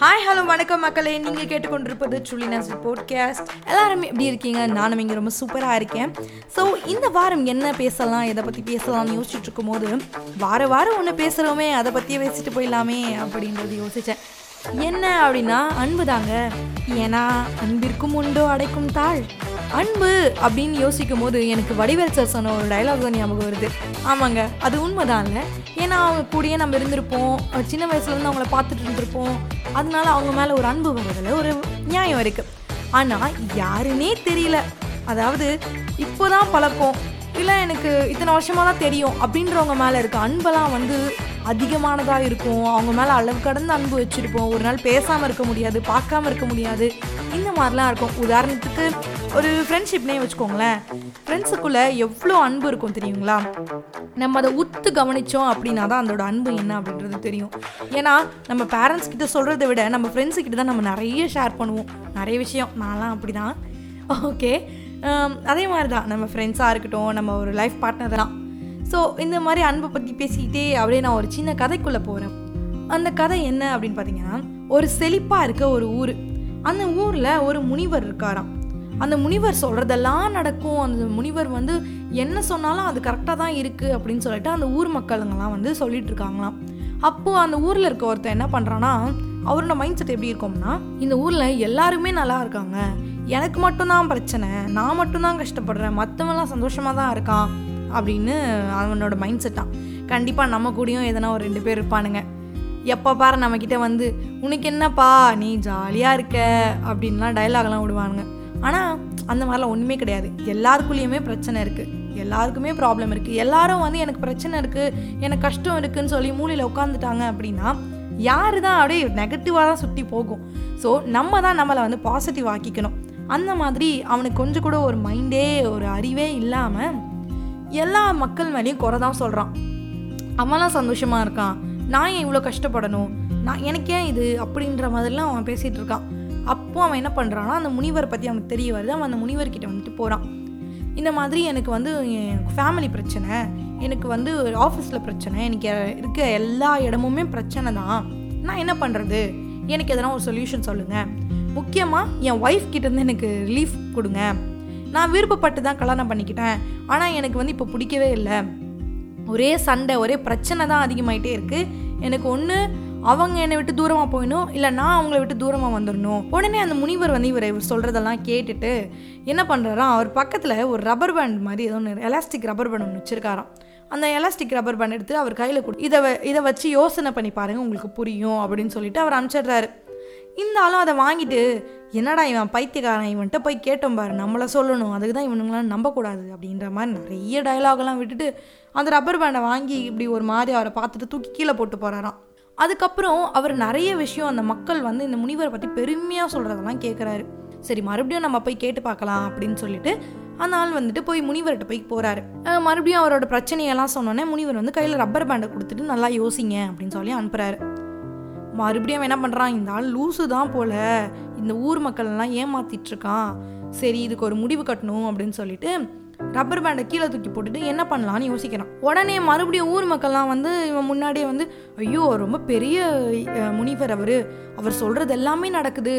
Hi hello வணக்கம் மக்களே. நீங்கள் கேட்டுக்கொண்டிருப்பது சுலினாஸ் போட்காஸ்ட் எல்லாருமே எப்படி இருக்கீங்க? நானும் இங்கே ரொம்ப சூப்பராக இருக்கேன். ஸோ இந்த வாரம் என்ன பேசலாம்? எதை பற்றி பேசலாம்னு யோசிச்சுட்டு இருக்கும்போது வார வாரம் ஒன்று பேசுகிறோமே அதை பற்றியே பேசிட்டு போயிடலாமே அப்படின்றது யோசித்தேன் என்ன அப்படின்னா அன்பு தாங்க. ஏன்னா அன்பிற்கும் உண்டோ அடைக்கும் தாள். அன்பு அப்படின்னு யோசிக்கும் போது எனக்கு வடிவேல் சார் சொன்ன ஒரு டைலாக் தான் ஞாபகம் வருது. ஆமாங்க அது உண்மைதான்ல ஏன்னா அவங்க கூடயே நம்ம இருந்திருப்போம். சின்ன வயசுலேருந்து அவங்கள பார்த்துட்டு இருந்திருப்போம். அதனால அவங்க மேலே ஒரு அன்பு வருதுல ஒரு நியாயம் இருக்குது ஆனால் யாருன்னே தெரியல. அதாவது இப்போதான் பழக்கம். இல்லை எனக்கு இத்தனை வருஷமாக தான் தெரியும். அப்படின்றவங்க மேலே இருக்க அன்பெல்லாம் வந்து அதிகமானதாக இருக்கும். அவங்க மேலே அளவு கடந்த அன்பு வச்சுருப்போம். ஒரு நாள் பேசாமல் இருக்க முடியாது பார்க்காம இருக்க முடியாது. இந்த மாதிரிலாம் இருக்கும். உதாரணத்துக்கு ஒரு ஃப்ரெண்ட்ஷிப்னே வச்சுக்கோங்களேன். ஃப்ரெண்ட்ஸுக்குள்ளே எவ்வளோ அன்பு இருக்கும் தெரியுங்களா? நம்ம அதை உத்து கவனித்தோம் அப்படின்னா தான் அதோட அன்பு என்ன அப்படின்றது தெரியும். ஏன்னா நம்ம பேரண்ட்ஸ் கிட்ட சொல்கிறத விட நம்ம ஃப்ரெண்ட்ஸு கிட்ட தான் நம்ம நிறைய ஷேர் பண்ணுவோம். நிறைய விஷயம். நான்லாம் அப்படி தான் ஓகே அதே மாதிரி தான் நம்ம ஃப்ரெண்ட்ஸாக இருக்கட்டும் நம்ம ஒரு லைஃப் பார்ட்னர் தான். ஸோ இந்த மாதிரி அன்பை பற்றி பேசிக்கிட்டே அப்படியே நான் ஒரு சின்ன கதைக்குள்ளே போகிறேன் அந்த கதை என்ன அப்படின்னு பார்த்தீங்கன்னா ஒரு செழிப்பாக இருக்க ஒரு ஊர். அந்த ஊரில் ஒரு முனிவர் இருக்காராம். அந்த முனிவர் சொல்கிறதெல்லாம் நடக்கும். அந்த முனிவர் வந்து என்ன சொன்னாலும் அது கரெக்டாக தான் இருக்குது அப்படின்னு சொல்லிட்டு அந்த ஊர் மக்களுங்கெல்லாம் வந்து சொல்லிட்டு இருக்காங்களாம். அப்போது அந்த ஊரில் இருக்க ஒருத்தர் என்ன பண்ணுறான்னா அவரோட மைண்ட் செட் எப்படி இருக்கும்னா இந்த ஊரில் எல்லாருமே நல்லா இருக்காங்க. எனக்கு மட்டும்தான் பிரச்சனை நான் மட்டும்தான் கஷ்டப்படுறேன் மற்றவெல்லாம் சந்தோஷமாக தான் இருக்கான் அப்படின்னு அவனோட மைண்ட் செட்டான் கண்டிப்பாக நம்ம கூடயும் எதனா ஒரு ரெண்டு பேர் இருப்பானுங்க. எப்போ பாரு நம்மக்கிட்ட வந்து உனக்கு என்னப்பா நீ ஜாலியாக இருக்க அப்படின்லாம் டைலாக்லாம் விடுவானுங்க. ஆனால் அந்த மாதிரிலாம் ஒன்றுமே கிடையாது. எல்லாருக்குள்ளேயுமே பிரச்சனை இருக்குது எல்லாருக்குமே ப்ராப்ளம் இருக்குது எல்லாரும் வந்து எனக்கு பிரச்சனை இருக்குது எனக்கு கஷ்டம் இருக்குதுன்னு சொல்லி மூலையில் உட்காந்துட்டாங்க அப்படின்னா யார் தான் அப்படியே நெகட்டிவாக தான் சுற்றி போகும். ஸோ நம்ம தான் நம்மளை வந்து பாசிட்டிவ் ஆக்கிக்கணும். அந்த மாதிரி அவனுக்கு கொஞ்சம் கூட ஒரு மைண்டே ஒரு அறிவே இல்லாமல் எல்லா மக்கள் மேலேயும் குறை தான் சொல்கிறான் அவன்லாம் சந்தோஷமாக இருக்கான். நான் ஏன் இவ்வளோ கஷ்டப்படணும்? நான் எனக்கு ஏன் இது? அப்படின்ற மாதிரிலாம் அவன் பேசிகிட்டு இருக்கான். அப்போ அவன் என்ன பண்ணுறான்னா அந்த முனிவரை பற்றி அவனுக்கு தெரிய வருது. அவன் அந்த முனிவர்கிட்ட வந்துட்டு போகிறான் இந்த மாதிரி எனக்கு வந்து என் ஃபேமிலி பிரச்சனை எனக்கு வந்து ஆஃபீஸில் பிரச்சனை எனக்கு இருக்க எல்லா இடமுமே பிரச்சனை தான். நான் என்ன பண்ணுறது எனக்கு எதனா ஒரு சொல்யூஷன் சொல்லுங்கள் முக்கியமாக என் ஒய்ஃப் கிட்டேருந்து எனக்கு ரிலீஃப் கொடுங்க. நான் விருப்பப்பட்டு தான் கல்யாணம் பண்ணிக்கிட்டேன். ஆனால் எனக்கு வந்து இப்போ பிடிக்கவே இல்லை. ஒரே சண்டை ஒரே பிரச்சனை தான் அதிகமாயிட்டே இருக்குது எனக்கு ஒன்று அவங்க என்னை விட்டு தூரமாக போயிடணும் இல்லை நான் அவங்கள விட்டு தூரமாக வந்துடணும். உடனே அந்த முனிவர் வந்து இவர் இவர் சொல்கிறதெல்லாம் கேட்டுட்டு என்ன பண்ணுறாராம் அவர் பக்கத்தில் ஒரு ரப்பர் பேண்ட் மாதிரி ஏதோ ஒன்று எலாஸ்டிக் ரப்பர் பேண்ட் ஒன்று வச்சுருக்காராம். அந்த எலாஸ்டிக் ரப்பர் பேண்ட் எடுத்து அவர் கையில் கொடு இதை இதை வச்சு யோசனை பண்ணி பாருங்கள் உங்களுக்கு புரியும் அப்படின்னு சொல்லிட்டு அவர் அனுப்பிச்சிடுறாரு. இந்த ஆளும் அதை வாங்கிட்டு என்னடா இவன் பைத்தியக்காரன் இவன்கிட்ட போய் கேட்டோம் பாரு நம்மளை சொல்லணும் அதுக்கு தான் இவனுங்களாம் நம்பக்கூடாது அப்படின்ற மாதிரி நிறைய டயலாகெல்லாம் விட்டுட்டு அந்த ரப்பர் பேண்டை வாங்கி இப்படி ஒரு மாதிரி அவரை பார்த்துட்டு தூக்கி கீழே போட்டு போகிறாராம் அதுக்கப்புறம் அவர் நிறைய விஷயம் அந்த மக்கள் வந்து இந்த முனிவரை பற்றி பெருமையாக சொல்கிறதெல்லாம் கேட்குறாரு சரி மறுபடியும் நம்ம போய் கேட்டு பார்க்கலாம் அப்படின்னு சொல்லிட்டு அந்த ஆள் வந்துட்டு போய் முனிவர்கிட்ட போய் போகிறாரு மறுபடியும் அவரோட பிரச்சனையெல்லாம் சொன்னோன்னே முனிவர் வந்து கையில் ரப்பர் பேண்டை கொடுத்துட்டு நல்லா யோசிங்க அப்படின்னு சொல்லி அனுப்புகிறாரு மறுபடியும் அவன் என்ன பண்ணுறான் இந்த ஆள் லூசு தான் போல. இந்த ஊர் மக்கள் எல்லாம் ஏமாத்திட்டு இருக்கான். சரி இதுக்கு ஒரு முடிவு கட்டணும் அப்படின்னு சொல்லிட்டு ரப்பர் பேண்டை கீழே தூக்கி போட்டுட்டு என்ன பண்ணலான்னு யோசிக்கிறான். உடனே மறுபடியும் ஊர் மக்கள்லாம் வந்து இவன் முன்னாடியே வந்து ஐயோ ரொம்ப பெரிய முனிவர் அவர். அவர் சொல்கிறது எல்லாமே நடக்குது.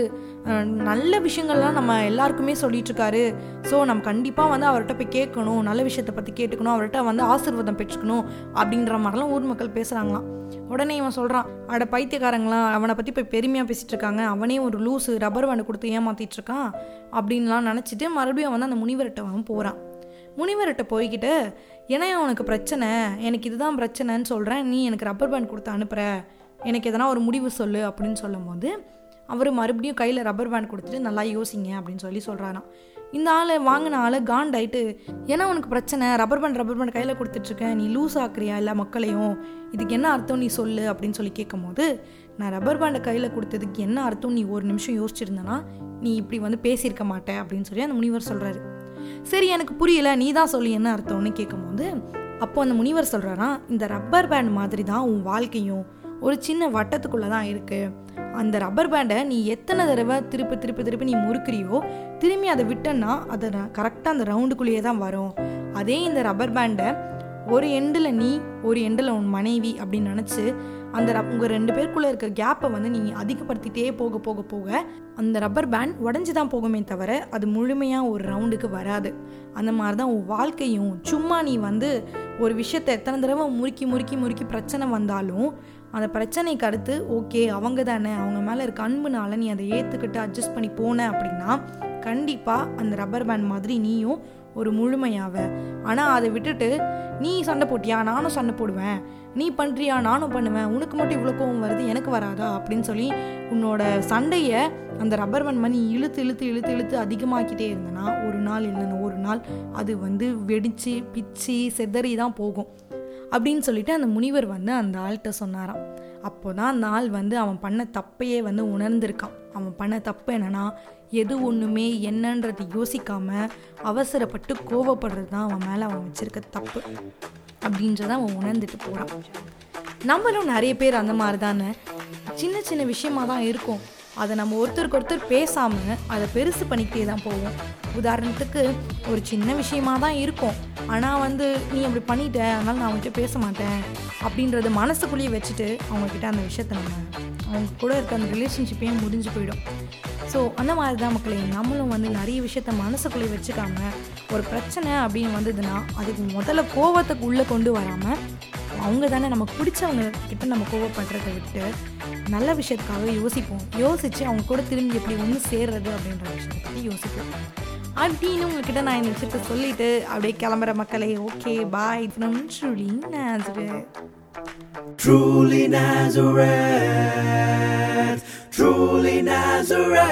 நல்ல விஷயங்கள்லாம் நம்ம எல்லாருக்குமே சொல்லிட்டுருக்காரு ஸோ நம்ம கண்டிப்பாக வந்து அவர்கிட்ட போய் கேட்கணும். நல்ல விஷயத்தை பற்றி கேட்டுக்கணும். அவர்கிட்ட வந்து ஆசிர்வாதம் பெற்றுக்கணும். அப்படின்ற மாதிரிலாம் ஊர் மக்கள் பேசுகிறாங்களாம் உடனே இவன் சொல்கிறான் அட பைத்தியக்காரங்களாம் அவனை பற்றி போய் பெருமையாக பேசிகிட்டு இருக்காங்க. அவனே ஒரு லூஸு ரப்பர் பேண்டை கொடுத்து ஏமாற்றிட்டு இருக்கான். அப்படின்லாம் நினச்சிட்டு மறுபடியும் வந்து அந்த முனிவர்கிட்ட அவன் போகிறான் முனிவர்கிட்ட போய்கிட்டு ஏன்னா உனக்கு பிரச்சனை? எனக்கு இதுதான் பிரச்சனைன்னு சொல்கிறேன் நீ எனக்கு ரப்பர் பேண்ட் கொடுத்து அனுப்புகிற எனக்கு எதனா ஒரு முடிவு சொல்லு அப்படின்னு சொல்லும் போது அவர் மறுபடியும் கையில் ரப்பர் பேண்ட் கொடுத்துட்டு நல்லா யோசிங்க அப்படின்னு சொல்லி சொல்கிறாராம் இந்த ஆள் வாங்கின ஆள் காண்டாயிட்டு ஏன்னா உனக்கு பிரச்சனை? ரப்பர் பேண்ட் ரப்பர் பேண்ட் கையில் கொடுத்துட்ருக்கேன் நீ லூஸ் ஆக்குறியா எல்லா மக்களையும்? இதுக்கு என்ன அர்த்தம் நீ சொல்லு அப்படின்னு சொல்லி கேட்கும் போது நான் ரப்பர் பேண்டை கையில் கொடுத்ததுக்கு என்ன அர்த்தம்? நீ ஒரு நிமிஷம் யோசிச்சிருந்தனா நீ இப்படி வந்து பேசியிருக்க மாட்டேன் அப்படின்னு சொல்லி அந்த முனிவர் சொல்கிறாரு சரி எனக்கு புரியல நீ தான் சொல்லி என்ன அர்த்தம்னு கேட்கும்போது அப்போ அந்த முனிவர் சொல்கிறாராம் இந்த ரப்பர் பேண்ட் மாதிரி தான் உன் வாழ்க்கையும் ஒரு சின்ன வட்டத்துக்குள்ளே தான் இருக்குது அந்த ரப்பர் பேண்டை நீ எத்தனை தடவை திருப்பி திருப்பி திருப்பி நீ முறுக்கிறியோ திரும்பி அதை விட்டன்னா அதை கரெக்டாக அந்த ரவுண்டுக்குள்ளேயே தான் வரும். அதே இந்த ரப்பர் பேண்டை ஒரு எண்டில் நீ ஒரு எண்டில் உன் மனைவி அப்படின்னு நினச்சி அந்த உங்கள் ரெண்டு பேருக்குள்ளே இருக்கிற கேப்பை வந்து நீங்கள் அதிகப்படுத்திட்டே போக போக போக அந்த ரப்பர் பேண்ட் உடஞ்சி தான் போகுமே தவிர அது முழுமையாக ஒரு ரவுண்டுக்கு வராது. அந்த மாதிரி தான் உன் வாழ்க்கையும். சும்மா நீ வந்து ஒரு விஷயத்தை எத்தனை தடவை முறுக்கி முறுக்கி முறுக்கி பிரச்சனை வந்தாலும் அந்த பிரச்சனைக்கு அடுத்து ஓகே அவங்க தானே அவங்க மேலே இருக்க அன்புனால நீ அதை ஏற்றுக்கிட்டு அட்ஜஸ்ட் பண்ணி போன அப்படின்னா கண்டிப்பாக அந்த ரப்பர் பேண்ட் மாதிரி நீயும் ஒரு முழுமையாவ. ஆனால் அதை விட்டுட்டு நீ சண்டை போட்டியா? நானும் சண்டை போடுவேன். நீ பண்ணுறியா நானும் பண்ணுவேன். உனக்கு மட்டும் இவ்வளோ கோவம் வருது? எனக்கு வராதா? அப்படின்னு சொல்லி உன்னோட சண்டையை அந்த ரப்பர் பேண்ட் மணி இழுத்து இழுத்து இழுத்து இழுத்து அதிகமாக்கிட்டே இருந்தனா ஒரு நாள் இல்லைன்னு ஒரு நாள் அது வந்து வெடித்து பிச்சு செதறி தான் போகும். அப்படின்னு சொல்லிட்டு அந்த முனிவர் வந்து அந்த ஆள்கிட்ட சொன்னாராம். அப்போ தான் நாள் வந்து அவன் பண்ண தப்பையே வந்து உணர்ந்திருக்கான். அவன் பண்ண தப்பு என்னன்னா எது ஒன்றுமே என்னன்றது யோசிக்காம அவசரப்பட்டு கோவப்படுறது தான் அவன் மேலே அவன் வச்சிருக்க தப்பு அப்படின்றத அவன் உணர்ந்துட்டு போகிறான் நம்மளும் நிறைய பேர் அந்த மாதிரி தானே சின்ன சின்ன விஷயமா தான் இருக்கும். அதை நம்ம ஒருத்தருக்கு ஒருத்தர் பேசாமல் அதை பெருசு பண்ணிக்கிட்டே தான் போவோம். உதாரணத்துக்கு ஒரு சின்ன விஷயமா தான் இருக்கும். ஆனால் வந்து நீ அப்படி பண்ணிட்ட அதனால் நான் அவங்ககிட்ட பேச மாட்டேன். அப்படின்றத மனசுக்குள்ளேயே வச்சுட்டு அவங்கக்கிட்ட அந்த விஷயத்த நம்ம அவங்க கூட இருக்க அந்த ரிலேஷன்ஷிப்பையும் முடிஞ்சு போயிடும். ஸோ அந்த மாதிரி தான் மக்களே நம்மளும் வந்து நிறைய விஷயத்த மனசுக்குள்ளேயே வச்சுக்காம ஒரு பிரச்சனை அப்படின்னு வந்ததுன்னா அதுக்கு முதல்ல கோவத்துக்கு உள்ளே கொண்டு வராமல் அவங்க தானே நமக்கு பிடிச்சவங்க கிட்ட நம்ம கோவப்படுறதை விட்டு நல்ல விஷயத்துக்காக யோசிப்போம். யோசித்து அவங்க கூட திரும்பி எப்படி ஒன்று சேர்றது அப்படின்ற விஷயத்தை பற்றி யோசிப்போம் அப்படின்னு உங்ககிட்ட நான் இந்த விஷயத்த சொல்லிட்டு அப்படியே கிளம்புற மக்களே okay bye from truly Nazareth Truly Nazareth, truly Nazareth.